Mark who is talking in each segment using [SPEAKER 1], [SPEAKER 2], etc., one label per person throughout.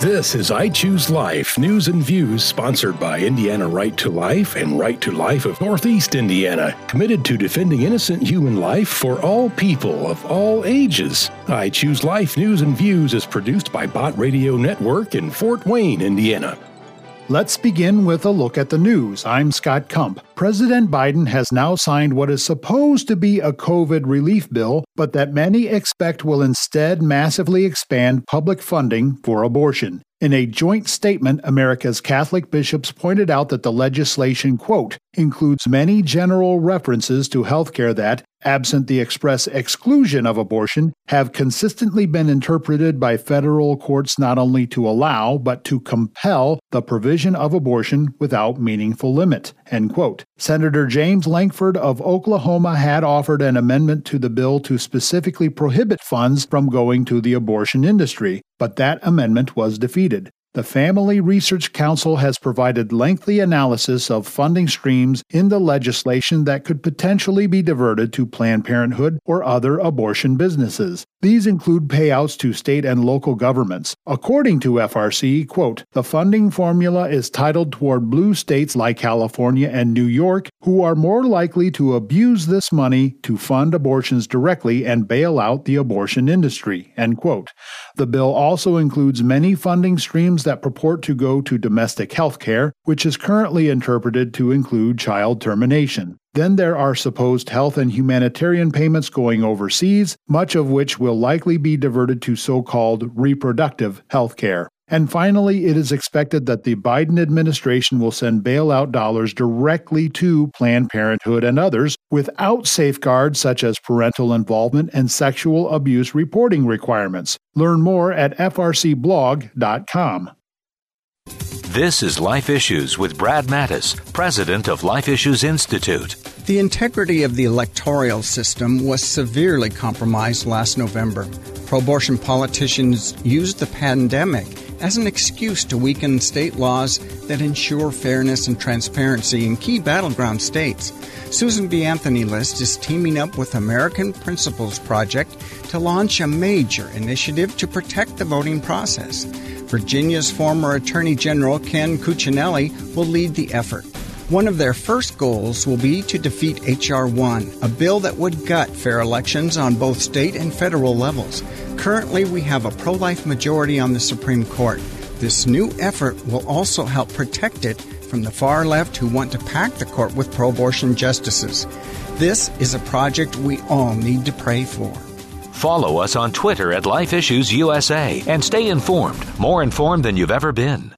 [SPEAKER 1] This is I Choose Life news and views sponsored by Indiana Right to Life and Right to Life of Northeast Indiana, committed to defending innocent human life for all people of all ages. I Choose Life news and views is produced by Bott Radio Network in Fort Wayne, Indiana.
[SPEAKER 2] Let's begin with a look at the news. I'm Scott Kump. President Biden has now signed what is supposed to be a COVID relief bill, but that many expect will instead massively expand public funding for abortion. In a joint statement, America's Catholic bishops pointed out that the legislation, quote, includes many general references to healthcare that, absent the express exclusion of abortion, have consistently been interpreted by federal courts not only to allow, but to compel the provision of abortion without meaningful limit. End quote. Senator James Lankford of Oklahoma had offered an amendment to the bill to specifically prohibit funds from going to the abortion industry, but that amendment was defeated. The Family Research Council has provided lengthy analysis of funding streams in the legislation that could potentially be diverted to Planned Parenthood or other abortion businesses. These include payouts to state and local governments. According to FRC, quote, the funding formula is titled toward blue states like California and New York, who are more likely to abuse this money to fund abortions directly and bail out the abortion industry, end quote. The bill also includes many funding streams that purport to go to domestic health care, which is currently interpreted to include child termination. Then there are supposed health and humanitarian payments going overseas, much of which will likely be diverted to so called reproductive health care. And finally, it is expected that the Biden administration will send bailout dollars directly to Planned Parenthood and others without safeguards such as parental involvement and sexual abuse reporting requirements. Learn more at frcblog.com.
[SPEAKER 3] This is Life Issues with Brad Mattes, president of Life Issues Institute.
[SPEAKER 4] The integrity of the electoral system was severely compromised last November. Pro abortion politicians used the pandemic as an excuse to weaken state laws that ensure fairness and transparency in key battleground states. Susan B. Anthony List is teaming up with American Principles Project to launch a major initiative to protect the voting process. Virginia's former Attorney General Ken Cuccinelli will lead the effort. One of their first goals will be to defeat H.R. 1, a bill that would gut fair elections on both state and federal levels. Currently, we have a pro life majority on the Supreme Court. This new effort will also help protect it from the far left who want to pack the court with pro abortion justices. This is a project we all need to pray for.
[SPEAKER 3] Follow us on Twitter at Life Issues USA and stay informed, more informed than you've ever been.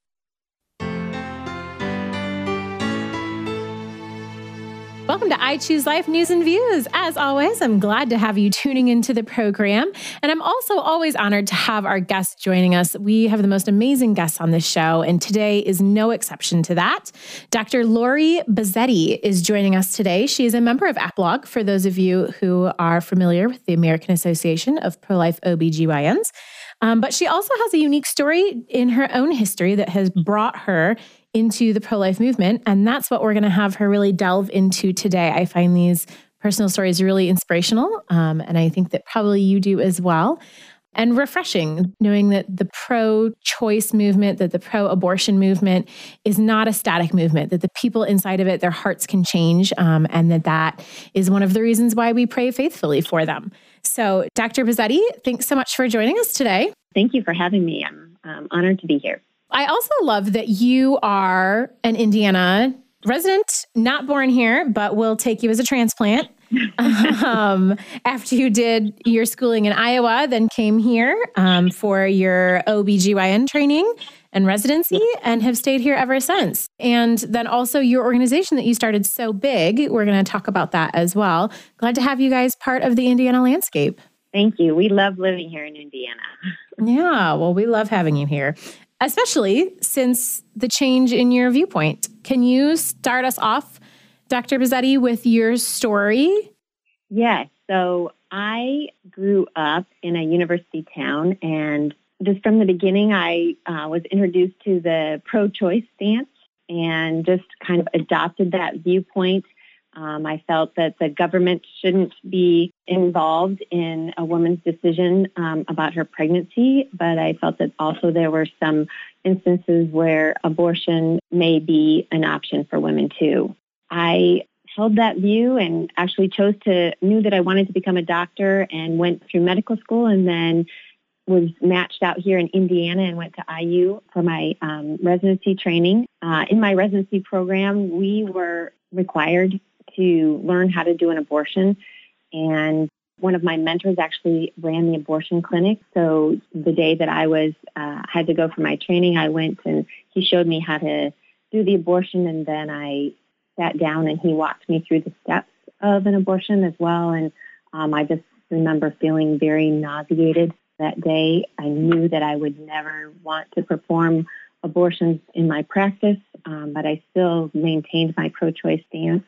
[SPEAKER 5] To I Choose Life News and Views. As always, I'm glad to have you tuning into the program. And I'm also always honored to have our guests joining us. We have the most amazing guests on this show, and today is no exception to that. Dr. Lori Buzzetti is joining us today. She is a member of APLOG, for those of you who are familiar with the American Association of Pro Life OBGYNs. Um, but she also has a unique story in her own history that has brought her into the pro life movement. And that's what we're going to have her really delve into today. I find these personal stories really inspirational. Um, and I think that probably you do as well. And refreshing, knowing that the pro choice movement, that the pro abortion movement is not a static movement, that the people inside of it, their hearts can change, um, and that that is one of the reasons why we pray faithfully for them. So, Dr. Buzzetti, thanks so much for joining us today.
[SPEAKER 6] Thank you for having me. I'm um, honored to be here.
[SPEAKER 5] I also love that you are an Indiana resident, not born here, but will take you as a transplant. um, after you did your schooling in Iowa, then came here um, for your OBGYN training and residency and have stayed here ever since. And then also your organization that you started so big, we're going to talk about that as well. Glad to have you guys part of the Indiana landscape.
[SPEAKER 6] Thank you. We love living here in Indiana.
[SPEAKER 5] Yeah, well, we love having you here especially since the change in your viewpoint. Can you start us off, Dr. Buzzetti, with your story?
[SPEAKER 6] Yes. So I grew up in a university town, and just from the beginning, I uh, was introduced to the pro choice stance and just kind of adopted that viewpoint Um, I felt that the government shouldn't be involved in a woman's decision um, about her pregnancy, but I felt that also there were some instances where abortion may be an option for women too. I held that view and actually chose to knew that I wanted to become a doctor and went through medical school and then was matched out here in Indiana and went to IU for my um, residency training. Uh, in my residency program, we were required to learn how to do an abortion. And one of my mentors actually ran the abortion clinic. So the day that I was uh, had to go for my training, I went and he showed me how to do the abortion, and then I sat down and he walked me through the steps of an abortion as well. And um, I just remember feeling very nauseated that day. I knew that I would never want to perform abortions in my practice, um, but I still maintained my pro-choice stance.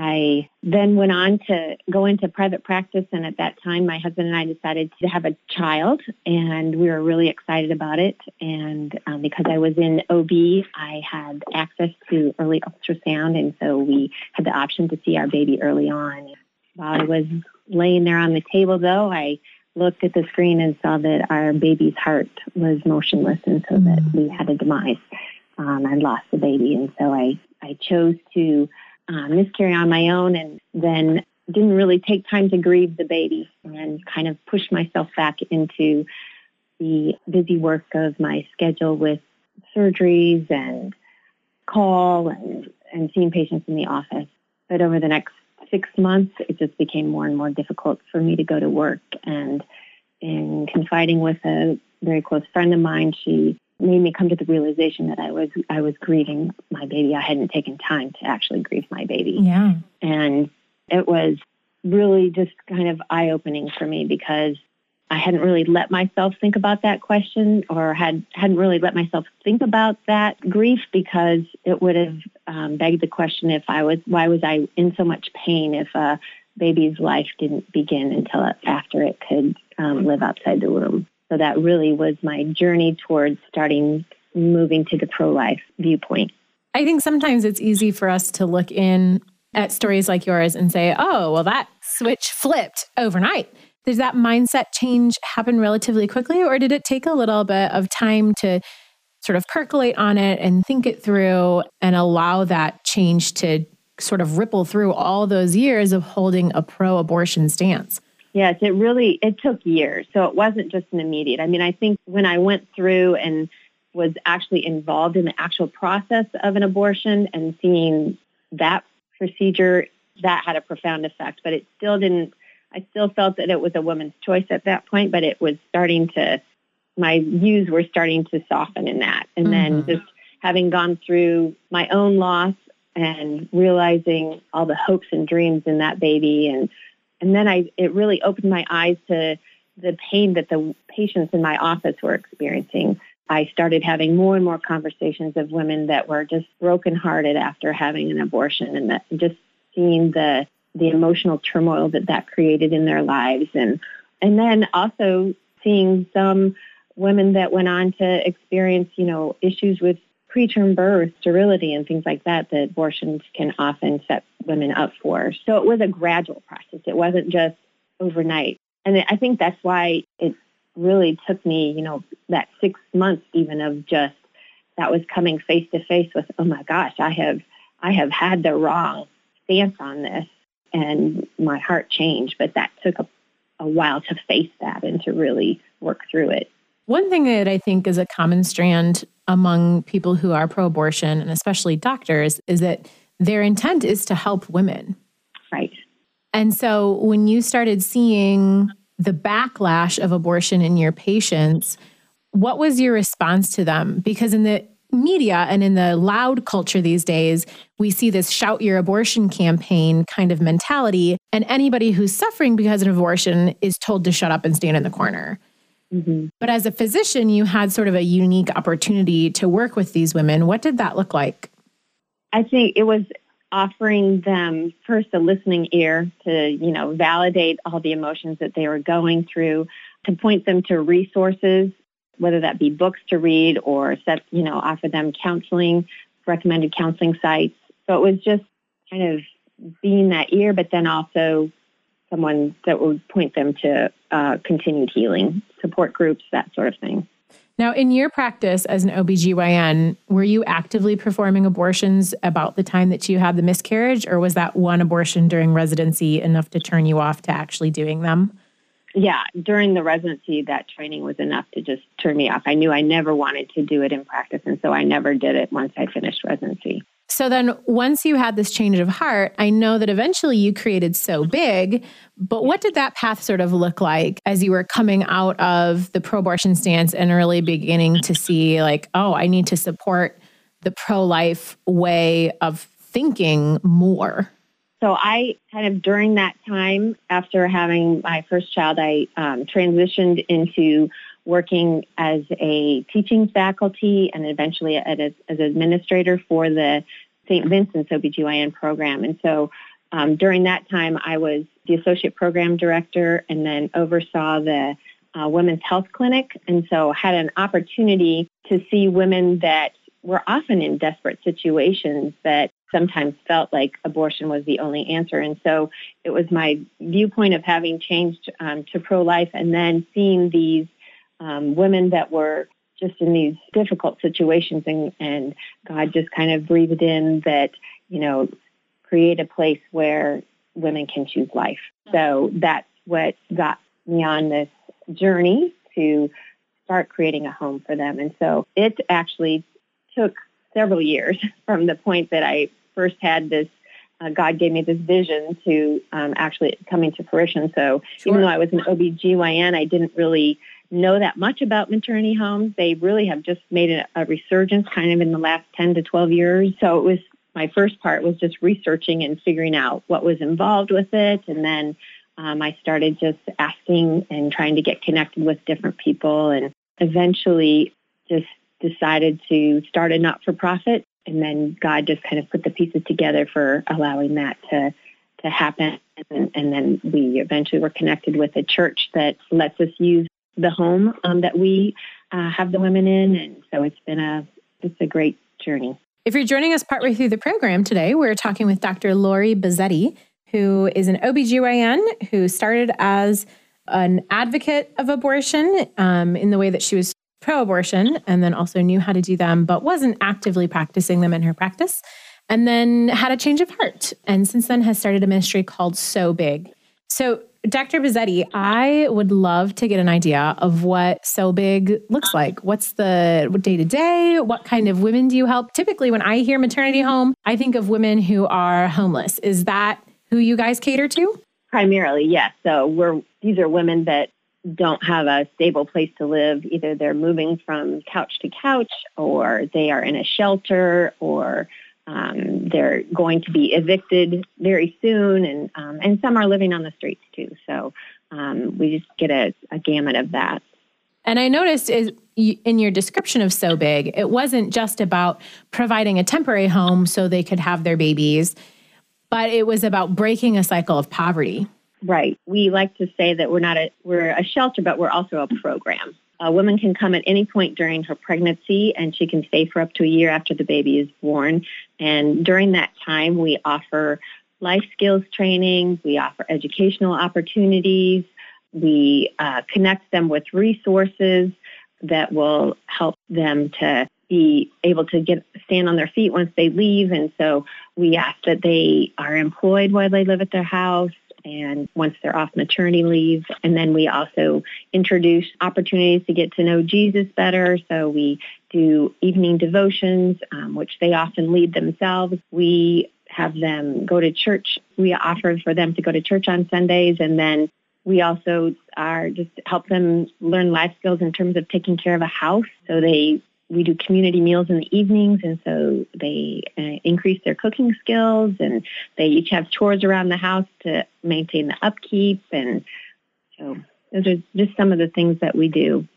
[SPEAKER 6] I then went on to go into private practice, and at that time, my husband and I decided to have a child, and we were really excited about it. And um, because I was in OB, I had access to early ultrasound, and so we had the option to see our baby early on. While I was laying there on the table, though, I looked at the screen and saw that our baby's heart was motionless, and so mm. that we had a demise. Um, I lost the baby, and so I I chose to uh, miscarry on my own and then didn't really take time to grieve the baby and kind of push myself back into the busy work of my schedule with surgeries and call and, and seeing patients in the office. But over the next six months, it just became more and more difficult for me to go to work. And in confiding with a very close friend of mine, she made me come to the realization that I was I was grieving my baby. I hadn't taken time to actually grieve my baby.
[SPEAKER 5] Yeah.
[SPEAKER 6] And it was really just kind of eye opening for me because I hadn't really let myself think about that question or had hadn't really let myself think about that grief because it would have um, begged the question if I was why was I in so much pain if a baby's life didn't begin until after it could um, live outside the womb. So that really was my journey towards starting moving to the pro life viewpoint.
[SPEAKER 5] I think sometimes it's easy for us to look in at stories like yours and say, oh, well, that switch flipped overnight. Does that mindset change happen relatively quickly, or did it take a little bit of time to sort of percolate on it and think it through and allow that change to sort of ripple through all those years of holding a pro abortion stance?
[SPEAKER 6] Yes, it really it took years. So it wasn't just an immediate. I mean, I think when I went through and was actually involved in the actual process of an abortion and seeing that procedure, that had a profound effect. But it still didn't. I still felt that it was a woman's choice at that point, but it was starting to. My views were starting to soften in that, and mm-hmm. then just having gone through my own loss and realizing all the hopes and dreams in that baby and and then I, it really opened my eyes to the pain that the patients in my office were experiencing. I started having more and more conversations of women that were just brokenhearted after having an abortion and that just seeing the the emotional turmoil that that created in their lives and and then also seeing some women that went on to experience, you know, issues with preterm birth, sterility, and things like that that abortions can often set women up for. So it was a gradual process. It wasn't just overnight. And I think that's why it really took me, you know, that six months even of just that was coming face to face with, oh my gosh, I have I have had the wrong stance on this and my heart changed. But that took a, a while to face that and to really work through it.
[SPEAKER 5] One thing that I think is a common strand among people who are pro abortion and especially doctors is that their intent is to help women.
[SPEAKER 6] Right.
[SPEAKER 5] And so when you started seeing the backlash of abortion in your patients, what was your response to them? Because in the media and in the loud culture these days, we see this shout your abortion campaign kind of mentality. And anybody who's suffering because of abortion is told to shut up and stand in the corner. Mm-hmm. But as a physician, you had sort of a unique opportunity to work with these women. What did that look like?
[SPEAKER 6] I think it was offering them first a listening ear to, you know, validate all the emotions that they were going through, to point them to resources, whether that be books to read or set, you know, offer them counseling, recommended counseling sites. So it was just kind of being that ear, but then also someone that would point them to uh, continued healing, support groups, that sort of thing.
[SPEAKER 5] Now, in your practice as an OBGYN, were you actively performing abortions about the time that you had the miscarriage, or was that one abortion during residency enough to turn you off to actually doing them?
[SPEAKER 6] Yeah, during the residency, that training was enough to just turn me off. I knew I never wanted to do it in practice, and so I never did it once I finished residency.
[SPEAKER 5] So then, once you had this change of heart, I know that eventually you created So Big, but what did that path sort of look like as you were coming out of the pro abortion stance and really beginning to see, like, oh, I need to support the pro life way of thinking more?
[SPEAKER 6] So I kind of during that time after having my first child, I um, transitioned into working as a teaching faculty and eventually as, as an administrator for the St. Vincent's OBGYN program. And so um, during that time, I was the associate program director and then oversaw the uh, women's health clinic. And so had an opportunity to see women that were often in desperate situations that sometimes felt like abortion was the only answer. And so it was my viewpoint of having changed um, to pro life and then seeing these um, women that were just in these difficult situations and, and God just kind of breathed in that, you know, create a place where women can choose life. So that's what got me on this journey to start creating a home for them. And so it actually took several years from the point that I first had this uh, God gave me this vision to um, actually coming to fruition. So sure. even though I was an OBGYN, I didn't really know that much about maternity homes. They really have just made a, a resurgence kind of in the last 10 to 12 years. So it was my first part was just researching and figuring out what was involved with it. And then um, I started just asking and trying to get connected with different people and eventually just decided to start a not for profit. And then God just kind of put the pieces together for allowing that to to happen. And, and, then we eventually were connected with a church that lets us use the home um, that we uh, have the women in, and so it's been a it's a great journey.
[SPEAKER 5] If you're joining us partway through the program today, we're talking with Dr. Lori Buzzetti, who is an OBGYN who started as an advocate of abortion um, in the way that she was pro abortion and then also knew how to do them, but wasn't actively practicing them in her practice. And then had a change of heart. And since then has started a ministry called So Big. So, Dr. Buzzetti, I would love to get an idea of what So Big looks like. What's the day to day? What kind of women do you help? Typically, when I hear maternity home, I think of women who are homeless. Is that who you guys cater to?
[SPEAKER 6] Primarily, yes. So we're these are women that don't have a stable place to live. Either they're moving from couch to couch, or they are in a shelter, or um, they're going to be evicted very soon, and um, and some are living on the streets too. So um, we just get a, a gamut of that.
[SPEAKER 5] And I noticed is in your description of So Big, it wasn't just about providing a temporary home so they could have their babies, but it was about breaking a cycle of poverty.
[SPEAKER 6] Right. We like to say that we're not a we're a shelter, but we're also a program. A woman can come at any point during her pregnancy and she can stay for up to a year after the baby is born. And during that time, we offer life skills training, we offer educational opportunities, we uh, connect them with resources that will help them to be able to get stand on their feet once they leave. And so we ask that they are employed while they live at their house and once they're off maternity leave. And then we also introduce opportunities to get to know Jesus better. So we do evening devotions, um, which they often lead themselves. We have them go to church. We offer for them to go to church on Sundays and then we also are just help them learn life skills in terms of taking care of a house. So they we do community meals in the evenings, and so they uh, increase their cooking skills, and they each have chores around the house to maintain the upkeep. And so those are just some of the things that we do.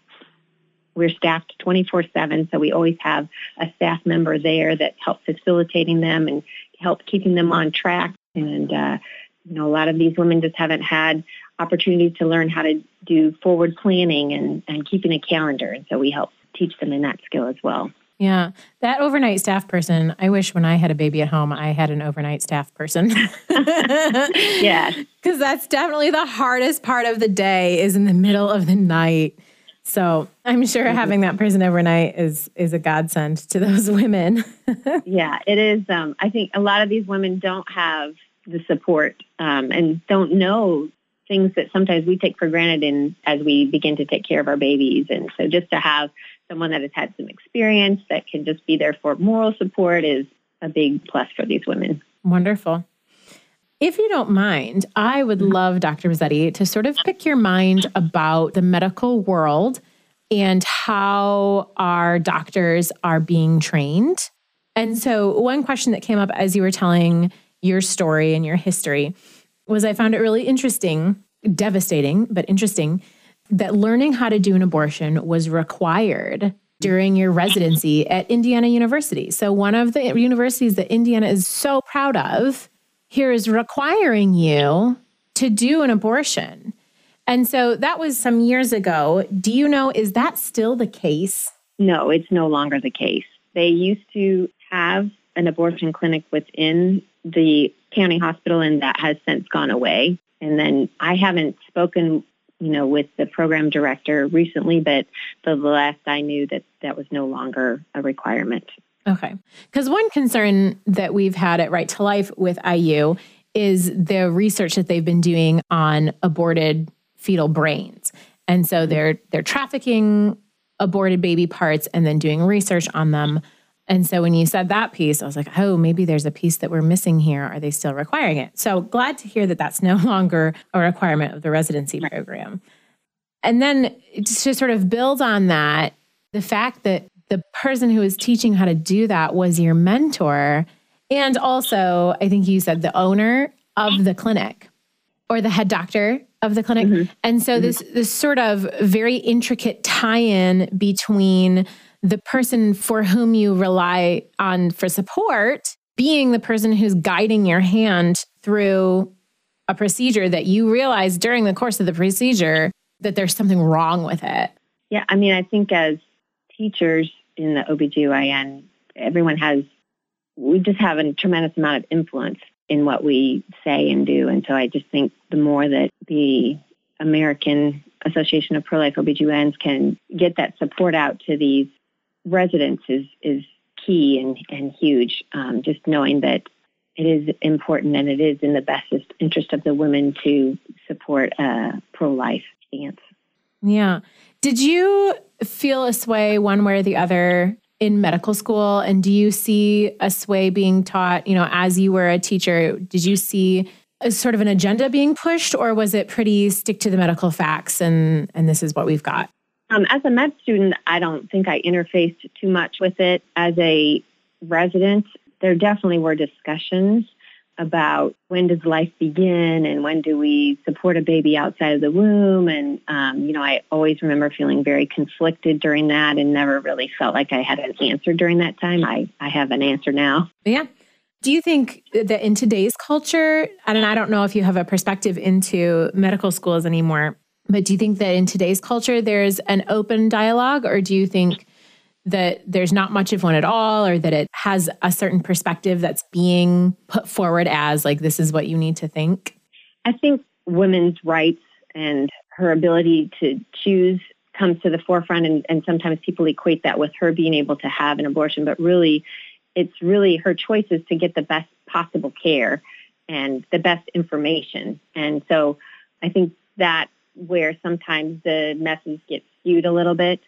[SPEAKER 6] We're staffed 24 7, so we always have a staff member there that helps facilitating them and help keeping them on track. And, uh, you know, a lot of these women just haven't had opportunities to learn how to do forward planning and, and keeping a calendar. And so we help teach them in that skill as well.
[SPEAKER 5] Yeah. That overnight staff person, I wish when I had a baby at home, I had an overnight staff person.
[SPEAKER 6] yeah.
[SPEAKER 5] Because that's definitely the hardest part of the day is in the middle of the night. So I'm sure mm-hmm. having that person overnight is is a godsend to those women.
[SPEAKER 6] yeah, it is. Um, I think a lot of these women don't have the support um, and don't know things that sometimes we take for granted in as we begin to take care of our babies. And so just to have someone that has had some experience that can just be there for moral support is a big plus for these women.
[SPEAKER 5] Wonderful. If you don't mind, I would mm-hmm. love, Dr. Buzzetti, to sort of pick your mind about the medical world and how our doctors are being trained. And so, one question that came up as you were telling your story and your history was I found it really interesting, devastating, but interesting that learning how to do an abortion was required during your residency at Indiana University. So, one of the universities that Indiana is so proud of here is requiring you to do an abortion. And so that was some years ago. Do you know, is that still the case?
[SPEAKER 6] No, it's no longer the case. They used to have an abortion clinic within the county hospital, and that has since gone away. And then I haven't spoken, you know, with the program director recently, but the last I knew that that was no longer a requirement.
[SPEAKER 5] Okay. Because one concern that we've had at Right to Life with IU is the research that they've been doing on aborted fetal brains. And so they're they're trafficking aborted baby parts and then doing research on them. And so when you said that piece, I was like, oh, maybe there's a piece that we're missing here. Are they still requiring it? So glad to hear that that's no longer a requirement of the residency program. And then to sort of build on that, the fact that the person who was teaching how to do that was your mentor. And also, I think you said the owner of the clinic or the head doctor of the clinic. Mm-hmm. And so mm-hmm. this this sort of very intricate tie-in between the person for whom you rely on for support being the person who's guiding your hand through a procedure that you realize during the course of the procedure that there's something wrong with it.
[SPEAKER 6] Yeah, I mean, I think as teachers, in the OBGYN, everyone has, we just have a tremendous amount of influence in what we say and do. And so I just think the more that the American Association of Pro-Life OBGYNs can get that support out to these residents is, is key and, and huge. Um, just knowing that it is important and it is in the best interest of the women to support a pro-life stance.
[SPEAKER 5] Yeah. Did you feel a sway one way or the other in medical school? And do you see a sway being taught, you know, as you were a teacher? Did you see a sort of an agenda being pushed, or was it pretty stick to the medical facts and, and this is what we've got?
[SPEAKER 6] Um, as a med student, I don't think I interfaced too much with it. As a resident, there definitely were discussions about when does life begin and when do we support a baby outside of the womb. And, um, you know, I always remember feeling very conflicted during that and never really felt like I had an answer during that time. I, I have an answer now.
[SPEAKER 5] Yeah. Do you think that in today's culture, and I don't know if you have a perspective into medical schools anymore, but do you think that in today's culture there's an open dialogue, or do you think that there's not much of one at all or that it has a certain perspective that's being put forward as like this is what you need to think?
[SPEAKER 6] I think women's rights and her ability to choose comes to the forefront and, and sometimes people equate that with her being able to have an abortion, but really it's really her choices to get the best possible care and the best information. And so I think that where sometimes the message gets skewed a little bit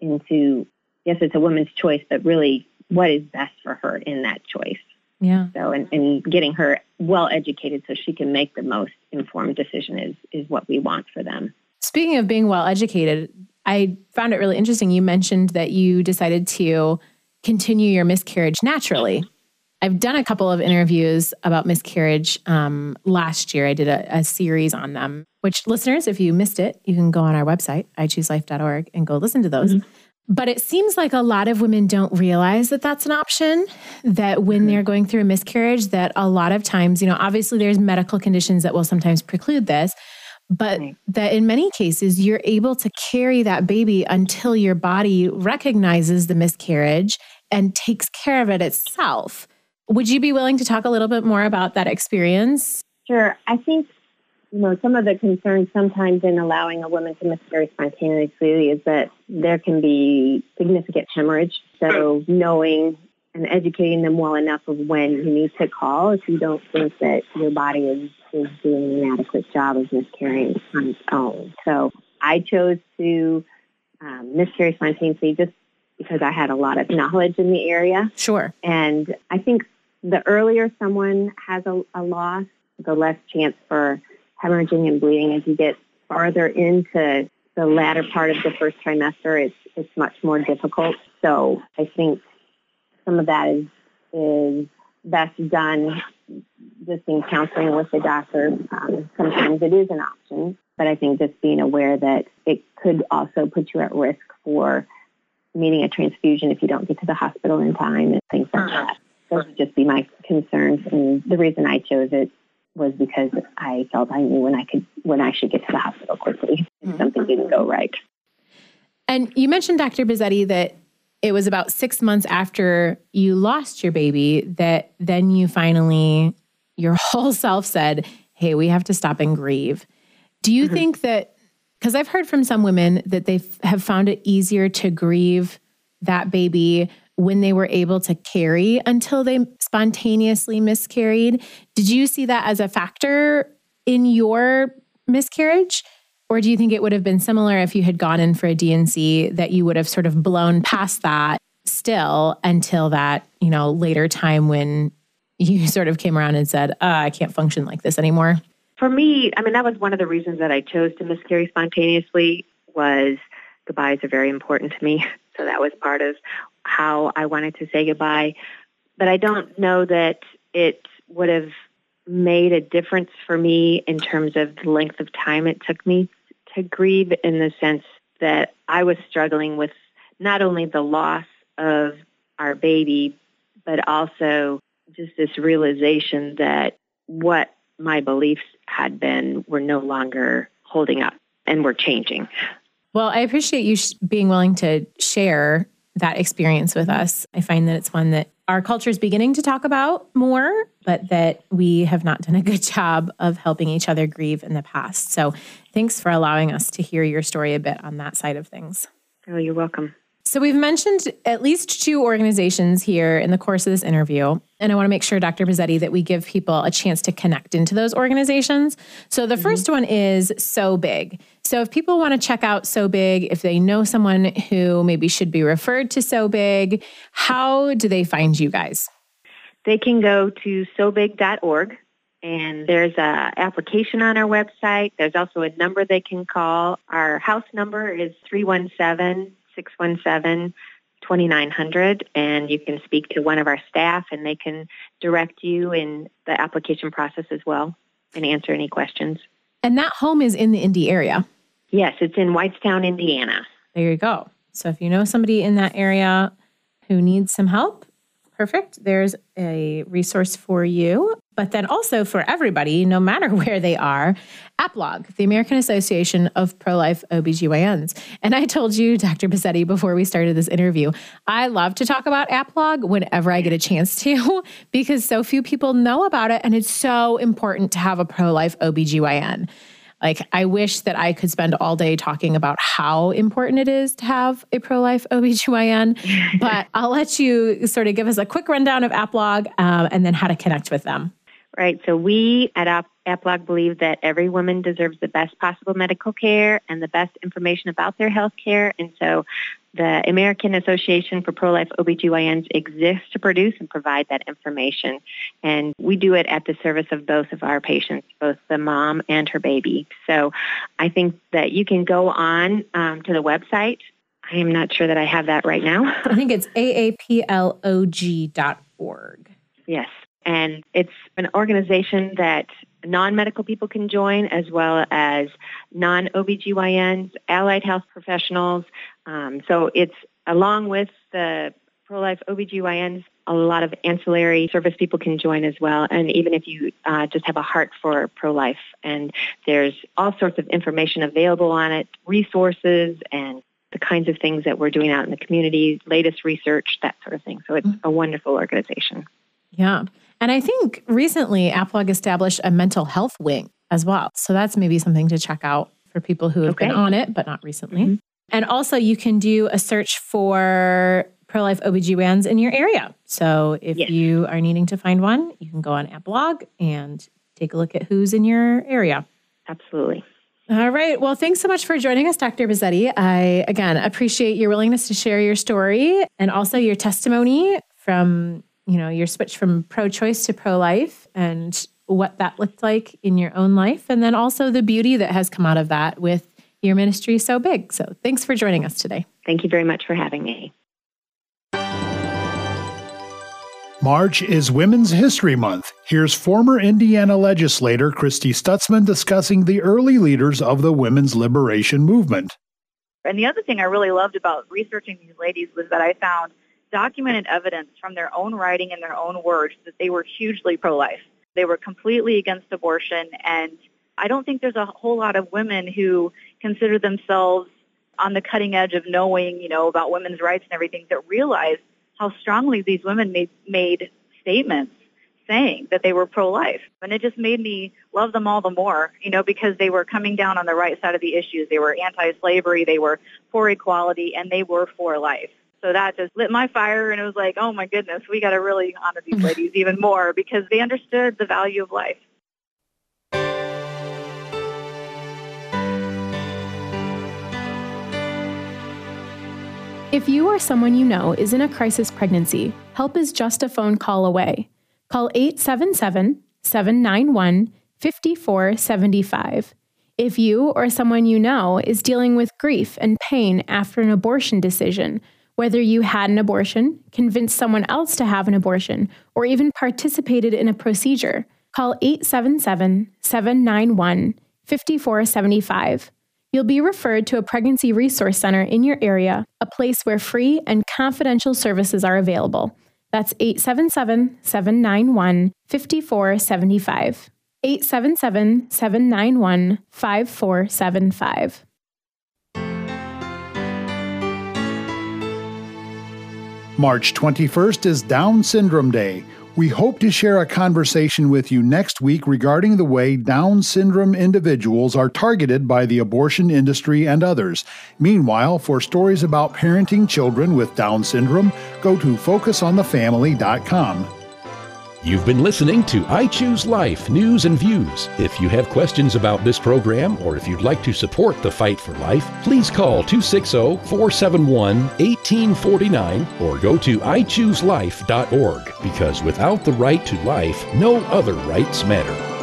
[SPEAKER 6] into yes, it's a woman's choice, but really what is best for her in that choice.
[SPEAKER 5] Yeah.
[SPEAKER 6] So, and, and getting her well educated so she can make the most informed decision is, is what we want for them.
[SPEAKER 5] Speaking of being well educated, I found it really interesting. You mentioned that you decided to continue your miscarriage naturally. I've done a couple of interviews about miscarriage um, last year. I did a, a, series on them, which listeners, if you missed it, you can go on our website, ichooselife.org, and go listen to those. Mm-hmm. But it seems like a lot of women don't realize that that's an option, that when mm-hmm. they're going through a miscarriage, that a lot of times, you know, obviously there's medical conditions that will sometimes preclude this, but right. that in many cases, you're able to carry that baby until your body recognizes the miscarriage and takes care of it itself. Would you be willing to talk a little bit more about that experience?
[SPEAKER 7] Sure. I think you know, some of the concerns sometimes in allowing a woman to miscarry spontaneously is that there can be significant hemorrhage. So knowing and educating them well enough of when you need to call if you don't think that your body is, is doing an adequate job of miscarrying on its own. So I chose to um, miscarry spontaneously just because I had a lot of knowledge in the area.
[SPEAKER 5] Sure.
[SPEAKER 7] And I think the earlier someone has a, a loss, the less chance for hemorrhaging and bleeding as you get farther into the latter part of the first trimester. It's it's much more difficult. So I think some of that is is best done just in counseling with the doctor. Um, sometimes it is an option, but I think just being aware that it could also put you at risk for needing a transfusion if you don't get to the hospital in time and things like uh-huh. that. Those would just be my concerns, and the reason I chose it was because I felt I knew when I could when I should get to the hospital quickly if mm-hmm. something didn't go right.
[SPEAKER 5] And you mentioned, Dr. Buzzetti, that it was about six months after you lost your baby that then you finally, your whole self said, Hey, we have to stop and grieve. Do you mm-hmm. think that, because I've heard from some women that they have found it easier to grieve that baby when they were able to carry until they spontaneously miscarried. Did you see that as a factor in your miscarriage? Or do you think it would have been similar if you had gone in for a D&C that you would have sort of blown past that still until that, you know, later time when you sort of came around and said, oh, I can't function like this anymore?
[SPEAKER 6] For me, I mean, that was one of the reasons that I chose to miscarry spontaneously was goodbyes are very important to me. So that was part of how I wanted to say goodbye. But I don't know that it would have made a difference for me in terms of the length of time it took me to grieve in the sense that I was struggling with not only the loss of our baby, but also just this realization that what my beliefs had been were no longer holding up and were changing.
[SPEAKER 5] Well, I appreciate you being willing to share that experience with us. I find that it's one that our culture is beginning to talk about more, but that we have not done a good job of helping each other grieve in the past. So thanks for allowing us to hear your story a bit on that side of things.
[SPEAKER 6] Oh, you're welcome.
[SPEAKER 5] So, we've mentioned at least two organizations here in the course of this interview. And I want to make sure, Dr. Buzzetti, that we give people a chance to connect into those organizations. So, the mm-hmm. first one is So Big. So, if people want to check out So Big, if they know someone who maybe should be referred to So Big, how do they find you guys?
[SPEAKER 6] They can go to sobig.org and there's a application on our website. There's also a number they can call. Our house number is 317 617 2900 and you can speak to one of our staff and they can direct you in the application process as well and answer any questions.
[SPEAKER 5] And that home is in the Indy area.
[SPEAKER 6] Yes, it's in Whitestown, Indiana.
[SPEAKER 5] There you go. So if you know somebody in that area who needs some help, perfect. There's a resource for you, but then also for everybody, no matter where they are, APLOG, the American Association of Pro Life OBGYNs. And I told you, Dr. Buzzetti, before we started this interview, I love to talk about APLOG whenever I get a chance to because so few people know about it. And it's so important to have a pro life OBGYN. Like, I wish that I could spend all day talking about how important it is to have a pro life OBGYN, but I'll let you sort of give us a quick rundown of APLOG um, and then how to connect with them.
[SPEAKER 6] Right. So, we at APLOG believe that every woman deserves the best possible medical care and the best information about their health care. And so, the American Association for Pro-Life OBGYNs exists to produce and provide that information. And we do it at the service of both of our patients, both the mom and her baby. So I think that you can go on um, to the website. I am not sure that I have that right now.
[SPEAKER 5] I think it's aaplog.org.
[SPEAKER 6] Yes. And it's an organization that non-medical people can join as well as non-OBGYNs, allied health professionals. Um, so it's along with the pro-life OBGYNs, a lot of ancillary service people can join as well. And even if you uh, just have a heart for pro-life, and there's all sorts of information available on it, resources and
[SPEAKER 8] the kinds of things that we're doing out in the community, latest research, that sort of thing. So it's a wonderful organization.
[SPEAKER 5] Yeah. And I think recently APLOG established a mental health wing as well. So that's maybe something to check out for people who have
[SPEAKER 8] Okay.
[SPEAKER 5] been on it, but not recently.
[SPEAKER 8] Mhm.
[SPEAKER 5] And also, you can do a search for pro life OBGYNs in your area. So if
[SPEAKER 8] Yes.
[SPEAKER 5] you are needing to find one, you can go on APLOG and take a look at who's in your area.
[SPEAKER 8] Absolutely.
[SPEAKER 5] All right. Well, thanks so much for joining us, Dr. Buzzetti. I, again, appreciate your willingness to share your story and also your testimony from, you know, your switch from pro choice to pro life and what that looked like in your own life. And then also the beauty that has come out of that with your ministry so big. So thanks for joining us today.
[SPEAKER 8] Thank you very much for having me.
[SPEAKER 2] March is Women's History Month. Here's former Indiana legislator Christy Stutzman discussing the early leaders of the women's liberation movement.
[SPEAKER 9] And the other thing I really loved about researching these ladies was that I found documented evidence from their own writing and their own words that they were hugely pro-life. They were completely against abortion, and I don't think there's a whole lot of women who consider themselves on the cutting edge of knowing, you know, about women's rights and everything that realize how strongly these women made, made statements saying that they were pro-life. And it just made me love them all the more, you know, because they were coming down on the right side of the issues. They were anti-slavery, they were for equality, and they were for life. So that just lit my fire, and it was like, oh my goodness, we got to really honor these ladies even more because they understood the value of life.
[SPEAKER 5] If you or someone you know is in a crisis pregnancy, help is just a phone call away. Call 877 791 5475. If you or someone you know is dealing with grief and pain after an abortion decision, whether you had an abortion, convinced someone else to have an abortion, or even participated in a procedure, call 877 791 5475. You'll be referred to a pregnancy resource center in your area, a place where free and confidential services are available. That's 877 791 5475. 877 791 5475.
[SPEAKER 2] March 21st is Down Syndrome Day. We hope to share a conversation with you next week regarding the way Down syndrome individuals are targeted by the abortion industry and others. Meanwhile, for stories about parenting children with Down syndrome, go to focusonthefamily.com.
[SPEAKER 1] You've been listening to I Choose Life News and Views. If you have questions about this program or if you'd like to support the fight for life, please call 260 471 1849 or go to ichooselife.org because without the right to life, no other rights matter.